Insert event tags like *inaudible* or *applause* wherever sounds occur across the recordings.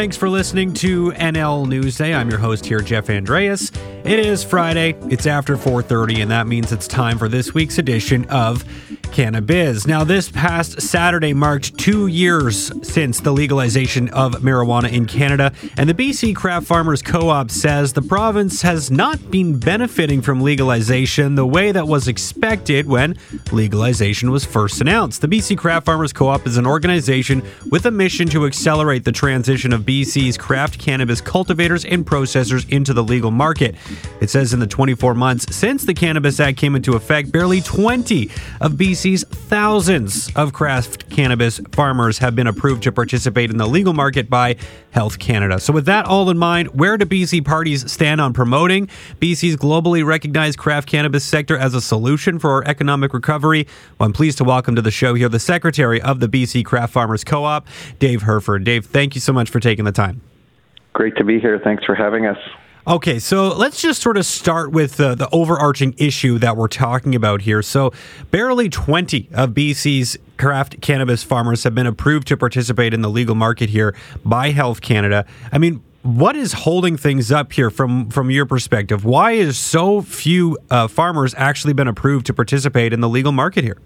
Thanks for listening to NL Newsday. I'm your host here, Jeff Andreas. It is Friday. It's after 4:30 and that means it's time for this week's edition of Cannabis. Now, this past Saturday marked 2 years since the legalization of marijuana in Canada, and the BC Craft Farmers Co-op says the province has not been benefiting from legalization the way that was expected when legalization was first announced. The BC Craft Farmers Co-op is an organization with a mission to accelerate the transition of BC's craft cannabis cultivators and processors into the legal market. It says in the 24 months since the Cannabis Act came into effect, barely 20 of BC's thousands of craft cannabis farmers have been approved to participate in the legal market by Health Canada. So, with that all in mind, where do BC parties stand on promoting BC's globally recognized craft cannabis sector as a solution for our economic recovery? Well, I'm pleased to welcome to the show here the Secretary of the BC Craft Farmers Co op, Dave Hurford. Dave, thank you so much for taking the time. Great to be here. Thanks for having us. Okay, so let's just sort of start with uh, the overarching issue that we're talking about here. So, barely 20 of BC's craft cannabis farmers have been approved to participate in the legal market here by Health Canada. I mean, what is holding things up here from from your perspective? Why is so few uh, farmers actually been approved to participate in the legal market here?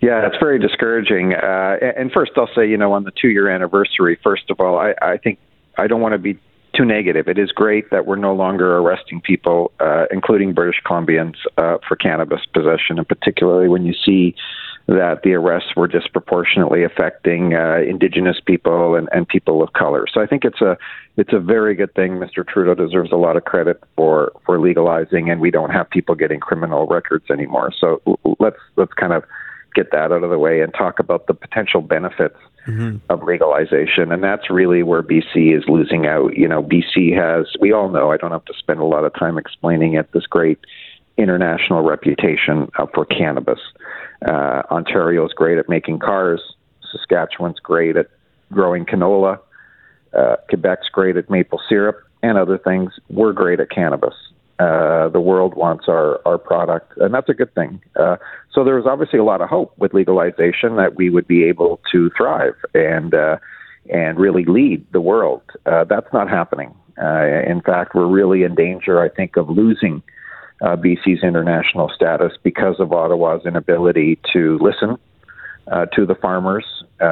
Yeah, it's very discouraging. Uh, and first, I'll say, you know, on the two year anniversary, first of all, I, I think I don't want to be too negative. It is great that we're no longer arresting people, uh, including British Columbians, uh, for cannabis possession, and particularly when you see that the arrests were disproportionately affecting uh, Indigenous people and, and people of color. So I think it's a it's a very good thing. Mr. Trudeau deserves a lot of credit for for legalizing, and we don't have people getting criminal records anymore. So let's let's kind of get that out of the way and talk about the potential benefits mm-hmm. of legalization. And that's really where BC is losing out. You know, BC has, we all know, I don't have to spend a lot of time explaining it, this great international reputation for cannabis. Uh, Ontario is great at making cars, Saskatchewan's great at growing canola, uh, Quebec's great at maple syrup and other things. We're great at cannabis. Uh, the world wants our, our product, and that's a good thing. Uh, so there was obviously a lot of hope with legalization that we would be able to thrive and uh, and really lead the world. Uh, that's not happening. Uh, in fact, we're really in danger, I think, of losing BC's international status because of Ottawa's inability to listen to the farmers,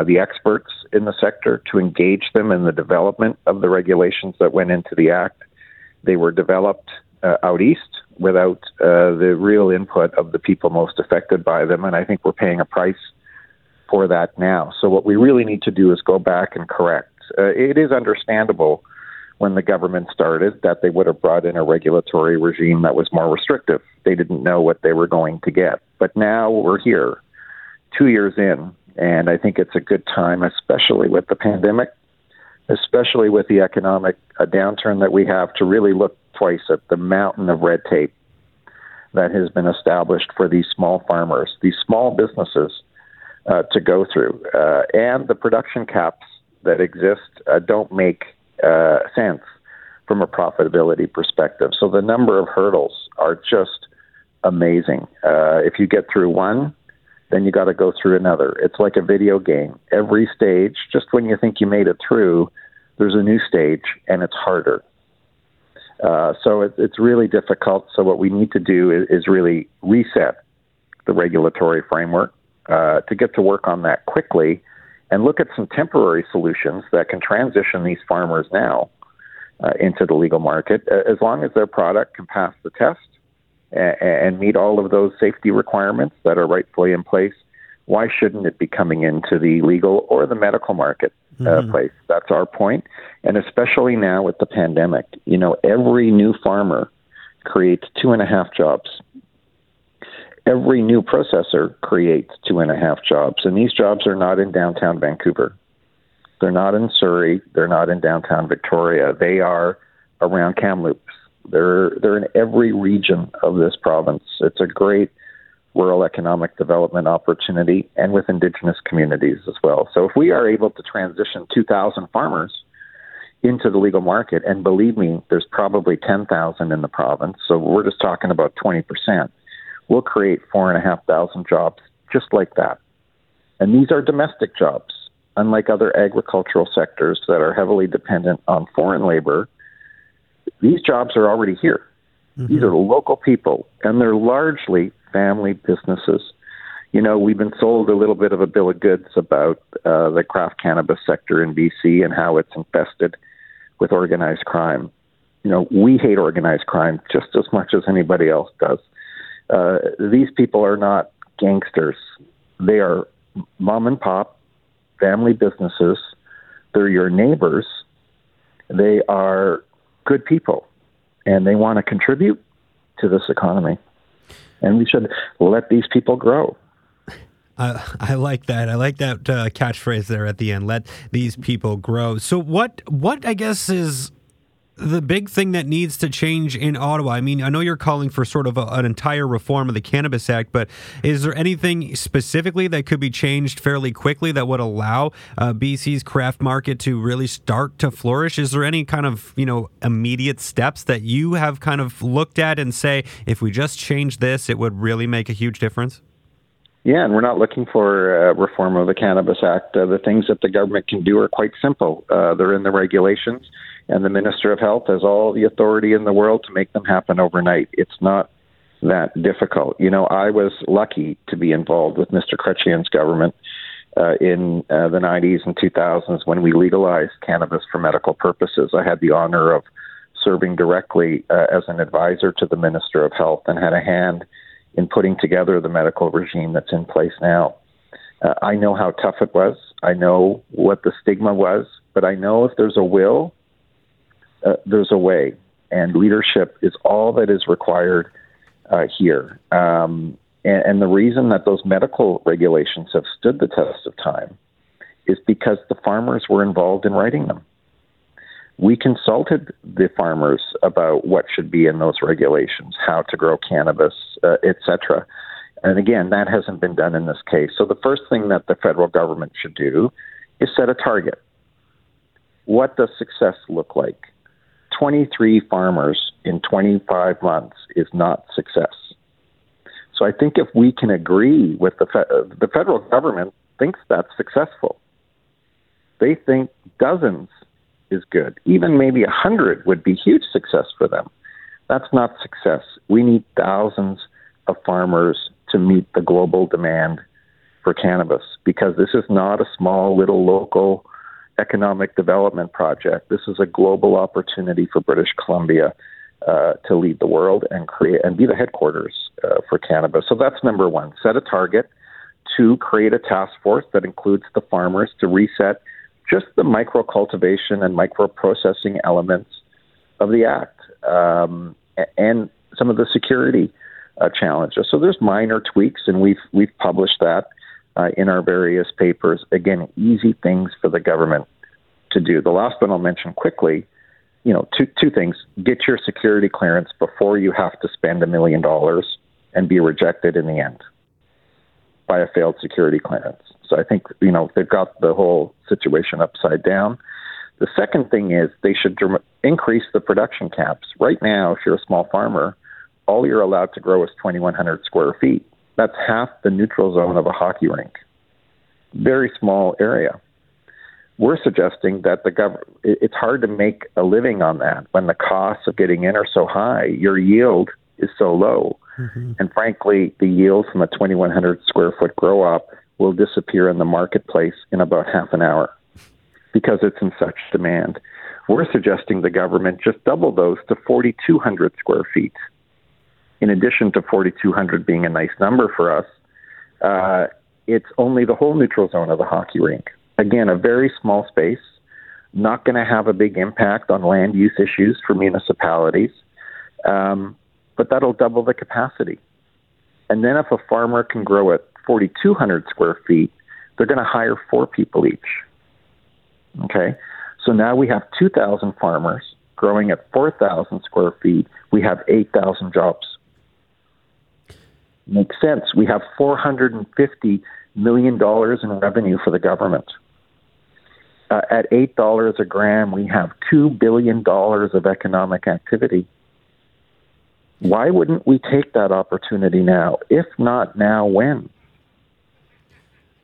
the experts in the sector, to engage them in the development of the regulations that went into the act. They were developed uh, out east without uh, the real input of the people most affected by them. And I think we're paying a price for that now. So what we really need to do is go back and correct. Uh, it is understandable when the government started that they would have brought in a regulatory regime that was more restrictive. They didn't know what they were going to get. But now we're here, two years in, and I think it's a good time, especially with the pandemic, especially with the economic uh, downturn that we have, to really look twice at the mountain of red tape that has been established for these small farmers, these small businesses uh, to go through. Uh, and the production caps that exist uh, don't make uh, sense from a profitability perspective. So the number of hurdles are just amazing. Uh, if you get through one, then you got to go through another. It's like a video game. Every stage, just when you think you made it through, there's a new stage and it's harder. Uh, so it, it's really difficult. So what we need to do is, is really reset the regulatory framework uh, to get to work on that quickly and look at some temporary solutions that can transition these farmers now uh, into the legal market as long as their product can pass the test and, and meet all of those safety requirements that are rightfully in place. Why shouldn't it be coming into the legal or the medical market? uh, mm-hmm. place. That's our point. And especially now with the pandemic, you know, every new farmer creates two and a half jobs. Every new processor creates two and a half jobs. And these jobs are not in downtown Vancouver. They're not in Surrey. They're not in downtown Victoria. They are around Kamloops. They're they're in every region of this province. It's a great rural economic development opportunity and with indigenous communities as well. So if we are able to transition 2,000 farmers into the legal market, and believe me, there's probably 10,000 in the province, so we're just talking about 20%, we'll create 4,500 jobs just like that. And these are domestic jobs. unlike other agricultural sectors that are heavily dependent on foreign labor, these jobs are already here. Mm-hmm. These are local people, and they're largely family businesses. You know, we've been sold a little bit of a bill of goods about uh, the craft cannabis sector in BC and how it's infested with organized crime. You know, we hate organized crime just as much as anybody else does. Uh, these people are not gangsters. They are mom and pop family businesses. They're your neighbors. They are good people, and they want to contribute to this economy. And we should let these people grow. Uh, I like that. I like that uh, catchphrase there at the end. Let these people grow. So, what? What I guess is the big thing that needs to change in Ottawa? I mean, I know you're calling for sort of a, an entire reform of the Cannabis Act, but is there anything specifically that could be changed fairly quickly that would allow uh, BC's craft market to really start to flourish? Is there any kind of you know immediate steps that you have kind of looked at and say, if we just change this, it would really make a huge difference? Yeah, and we're not looking for uh, reform of the Cannabis Act. Uh, the things that the government can do are quite simple. Uh, they're in the regulations and the Minister of Health has all the authority in the world to make them happen overnight. It's not that difficult. You know, I was lucky to be involved with Mr. Chrétien's government uh, in uh, the 90s and 2000s when we legalized cannabis for medical purposes. I had the honor of serving directly uh, as an advisor to the Minister of Health and had a hand in putting together the medical regime that's in place now. Uh, I know how tough it was. I know what the stigma was, but I know if there's a will uh, there's a way, and leadership is all that is required uh, here. Um, and, and the reason that those medical regulations have stood the test of time is because the farmers were involved in writing them. We consulted the farmers about what should be in those regulations, how to grow cannabis, uh, etc. And again, that hasn't been done in this case. So the first thing that the federal government should do is set a target. What does success look like? 23 farmers in 25 months is not success. So I think if we can agree with the fe- the federal government thinks that's successful. They think dozens is good. Even maybe a hundred would be huge success for them. That's not success. We need thousands of farmers to meet the global demand for cannabis because this is not a small little local economic development project. This is a global opportunity for British Columbia uh, to lead the world and create and be the headquarters uh, for cannabis. So that's number one: set a target. Two, create a task force that includes the farmers to reset just the micro cultivation and micro processing elements of the act um, and some of the security uh, challenges. So there's minor tweaks, and we've we've published that uh, in our various papers. Again, easy things for the government to do. The last one I'll mention quickly, you know, two two things: get your security clearance before you have to spend a million dollars and be rejected in the end by a failed security clearance. So I think you know they've got the whole situation upside down. The second thing is they should increase the production caps. Right now, if you're a small farmer, all you're allowed to grow is 2,100 square feet. That's half the neutral zone of a hockey rink. Very small area. We're suggesting that the government, it's hard to make a living on that when the costs of getting in are so high. Your yield is so low. Mm-hmm. And frankly, the yield from a 2,100 square foot grow up will disappear in the marketplace in about half an hour because it's in such demand. We're suggesting the government just double those to 4,200 square feet in addition to 4,200 being a nice number for us, uh, it's only the whole neutral zone of the hockey rink. Again, a very small space, not going to have a big impact on land use issues for municipalities, um, but that'll double the capacity. And then if a farmer can grow at 4,200 square feet, they're going to hire four people each. Okay, so now we have 2,000 farmers growing at 4,000 square feet. We have 8,000 jobs makes sense. We have $450 million in revenue for the government. Uh, at $8 a gram, we have $2 billion of economic activity. Why wouldn't we take that opportunity now? If not now, when?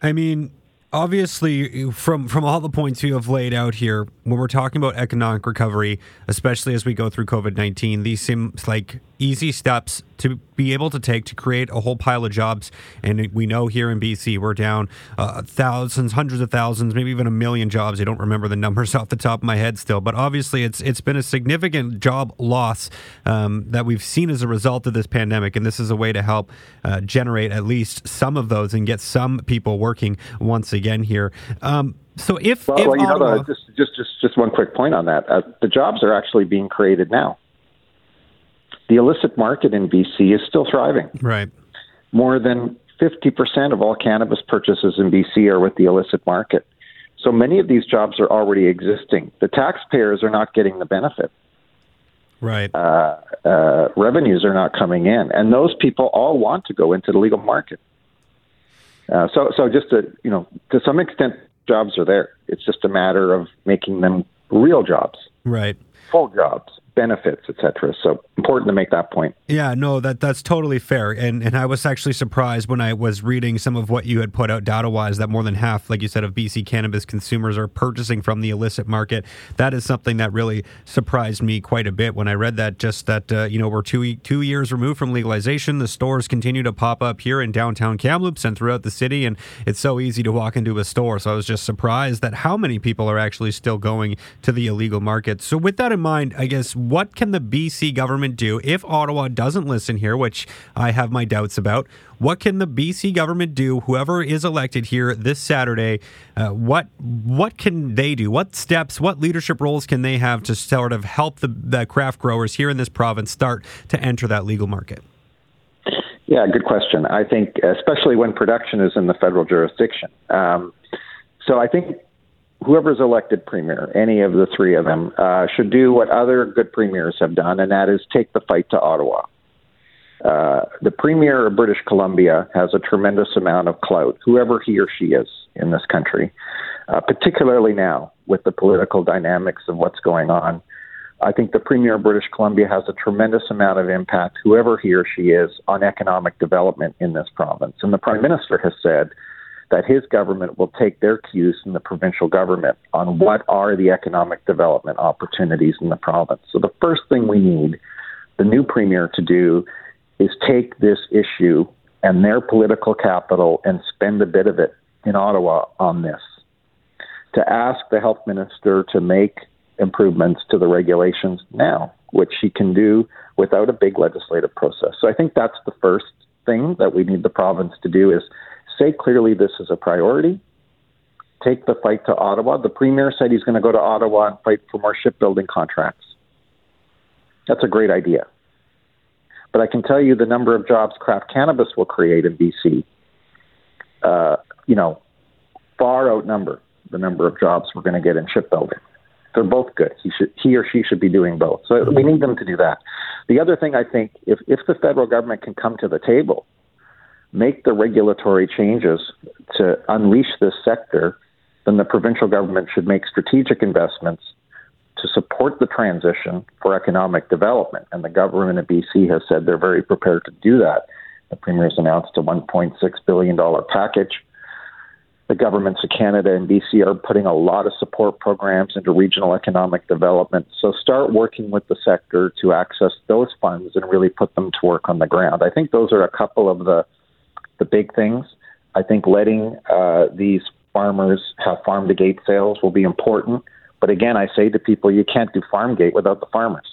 I mean, obviously, from from all the points you have laid out here, when we're talking about economic recovery, especially as we go through COVID nineteen, these seem like easy steps to be able to take to create a whole pile of jobs. And we know here in BC, we're down uh, thousands, hundreds of thousands, maybe even a million jobs. I don't remember the numbers *laughs* off the top of my head still, but obviously, it's it's been a significant job loss um, that we've seen as a result of this pandemic. And this is a way to help uh, generate at least some of those and get some people working once again here. Um, so if, well, if well you Ottawa, know, just just just just one quick point on that. Uh, the jobs are actually being created now. The illicit market in BC is still thriving. right, More than 50% of all cannabis purchases in BC are with the illicit market. So many of these jobs are already existing. The taxpayers are not getting the benefit. right, Uh, uh, revenues are not coming in, and those people all want to go into the legal market. Uh, so, so just to you know, to some extent, jobs are there. It's just a matter of making them real jobs, right. full jobs, benefits, etc. So important to make that point. Yeah, no, that that's totally fair. And and I was actually surprised when I was reading some of what you had put out data wise that more than half, like you said, of BC cannabis consumers are purchasing from the illicit market. That is something that really surprised me quite a bit when I read that. Just that uh, you know we're two two years removed from legalization. The stores continue to pop up here in downtown Kamloops and throughout the city, and it's so easy to walk into a store. So I was just surprised that how many people are actually still going to the illegal market. So with that in mind, I guess what can the BC government do if Ottawa doesn't listen here, which I have my doubts about? What can the BC government do? Whoever is elected here this Saturday, uh, what what can they do? What steps, what leadership roles can they have to sort of help the, the craft growers here in this province start to enter that legal market? Yeah, good question. I think, especially when production is in the federal jurisdiction. Um, so I think whoever's elected premier, any of the three of them, uh, should do what other good premiers have done, and that is take the fight to Ottawa. Uh, the premier of British Columbia has a tremendous amount of clout, whoever he or she is in this country, uh, particularly now with the political dynamics of what's going on. I think the Premier of British Columbia has a tremendous amount of impact, whoever he or she is, on economic development in this province. And the Prime Minister has said that his government will take their cues from the provincial government on what are the economic development opportunities in the province. So the first thing we need the new Premier to do is take this issue and their political capital and spend a bit of it in Ottawa on this. To ask the health minister to make improvements to the regulations now, which she can do without a big legislative process. So I think that's the first thing that we need the province to do is say clearly this is a priority. Take the fight to Ottawa. The premier said he's going to go to Ottawa and fight for more shipbuilding contracts. That's a great idea. But I can tell you the number of jobs craft cannabis will create in BC, uh, you know, far outnumber the number of jobs we're going to get in shipbuilding. They're both good. He should, he or she should be doing both. So we need them to do that. The other thing I think, if if the federal government can come to the table, make the regulatory changes to unleash this sector, then the provincial government should make strategic investments to support the transition for economic development. And the government of BC has said they're very prepared to do that. The Premier has announced a $1.6 billion package. The governments of Canada and BC are putting a lot of support programs into regional economic development. So start working with the sector to access those funds and really put them to work on the ground. I think those are a couple of the the big things. I think letting uh, these farmers have farm to gate sales will be important. But again, I say to people, you can't do farm gate without the farmers.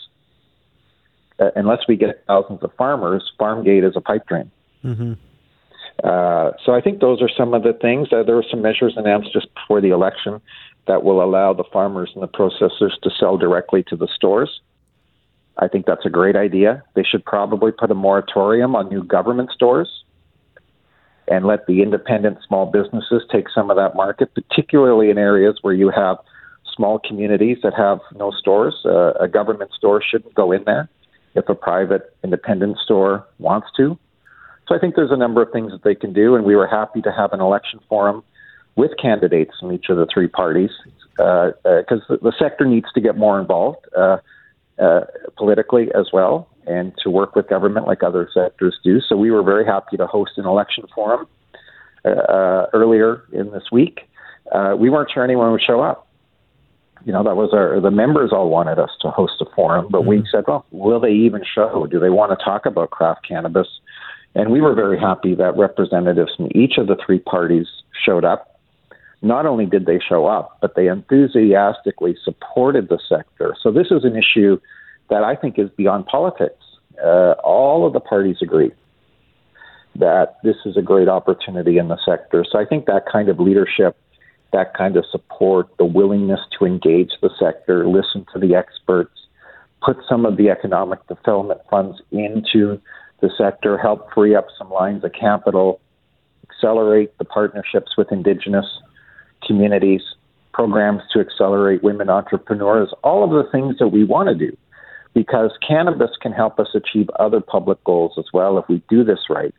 Uh, unless we get thousands of farmers, farm gate is a pipe dream. Mm-hmm. Uh, so I think those are some of the things. Uh, there were some measures announced just before the election that will allow the farmers and the processors to sell directly to the stores. I think that's a great idea. They should probably put a moratorium on new government stores and let the independent small businesses take some of that market, particularly in areas where you have small communities that have no stores. Uh, a government store shouldn't go in there if a private independent store wants to. So I think there's a number of things that they can do, and we were happy to have an election forum with candidates from each of the three parties because uh, uh, the sector needs to get more involved uh, uh, politically as well and to work with government like other sectors do. So we were very happy to host an election forum uh, uh, earlier in this week. uh, we weren't sure anyone would show up. You know, that was our the members all wanted us to host a forum, but mm-hmm. we said, well, will they even show? Do they want to talk about craft cannabis? And we were very happy that representatives from each of the three parties showed up. Not only did they show up, but they enthusiastically supported the sector. So this is an issue that I think is beyond politics. Uh, all of the parties agree that this is a great opportunity in the sector. So I think that kind of leadership, that kind of support, the willingness to engage the sector, listen to the experts, put some of the economic development funds into the sector, help free up some lines of capital, accelerate the partnerships with Indigenous communities, programs to accelerate women entrepreneurs, all of the things that we want to do. Because cannabis can help us achieve other public goals as well if we do this right.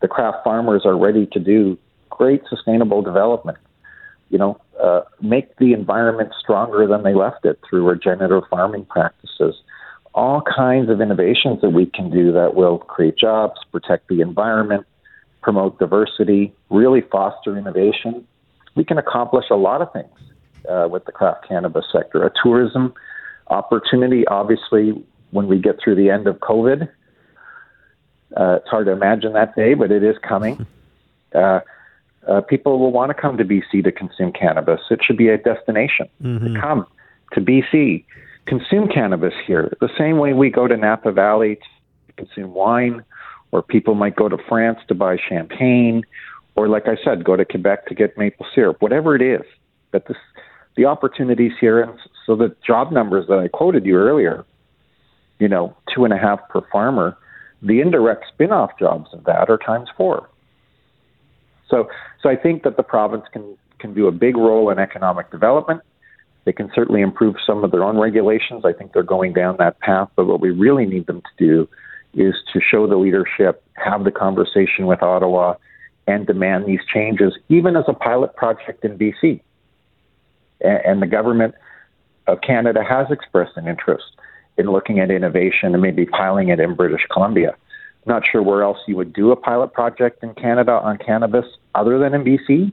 The craft farmers are ready to do great sustainable development. You know, uh, make the environment stronger than they left it through regenerative farming practices all kinds of innovations that we can do that will create jobs, protect the environment, promote diversity, really foster innovation. We can accomplish a lot of things uh, with the craft cannabis sector. A tourism opportunity, obviously, when we get through the end of COVID. Uh, it's hard to imagine that day, but it is coming. *laughs* Uh, uh, people will want to come to BC to consume cannabis. It should be a destination mm-hmm. to come to BC consume cannabis here, the same way we go to Napa Valley to consume wine, or people might go to France to buy champagne, or like I said, go to Quebec to get maple syrup, whatever it is. That this, the opportunities here, and so the job numbers that I quoted you earlier, you know, two and a half per farmer, the indirect spin-off jobs of that are times four. So, so I think that the province can can do a big role in economic development they can certainly improve some of their own regulations. I think they're going down that path. But what we really need them to do is to show the leadership, have the conversation with Ottawa, and demand these changes, even as a pilot project in BC. And the government of Canada has expressed an interest in looking at innovation and maybe piloting it in British Columbia. I'm not sure where else you would do a pilot project in Canada on cannabis other than in BC.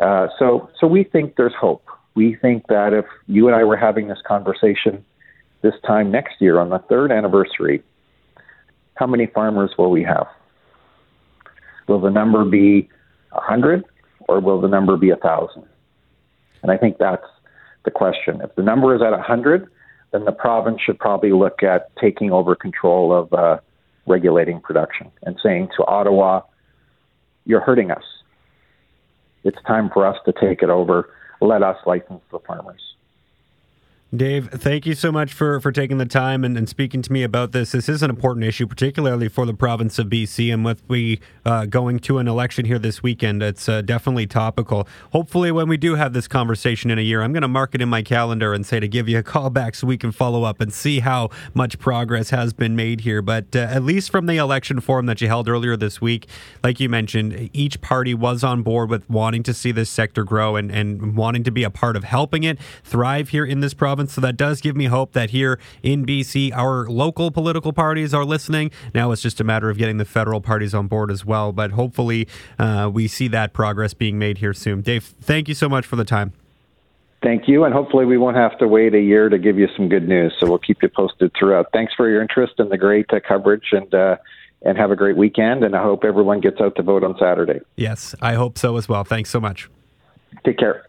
Uh, so, so we think there's hope we think that if you and I were having this conversation this time next year on the third anniversary, how many farmers will we have? Will the number be a 100 or will the number be a 1,000? And I think that's the question. If the number is at a 100, then the province should probably look at taking over control of uh, regulating production and saying to Ottawa, you're hurting us. It's time for us to take it over let us license the farmers. Dave, thank you so much for, for taking the time and, and, speaking to me about this. This is an important issue, particularly for the province of BC. And with we uh, going to an election here this weekend, it's uh, definitely topical. Hopefully, when we do have this conversation in a year, I'm going to mark it in my calendar and say to give you a call back so we can follow up and see how much progress has been made here. But uh, at least from the election forum that you held earlier this week, like you mentioned, each party was on board with wanting to see this sector grow and, and wanting to be a part of helping it thrive here in this province. So that does give me hope that here in BC, our local political parties are listening. Now it's just a matter of getting the federal parties on board as well. But hopefully, uh, we see that progress being made here soon. Dave, thank you so much for the time. Thank you, and hopefully we won't have to wait a year to give you some good news. So we'll keep you posted throughout. Thanks for your interest and the great uh, coverage, and uh, and have a great weekend. And I hope everyone gets out to vote on Saturday. Yes, I hope so as well. Thanks so much. Take care.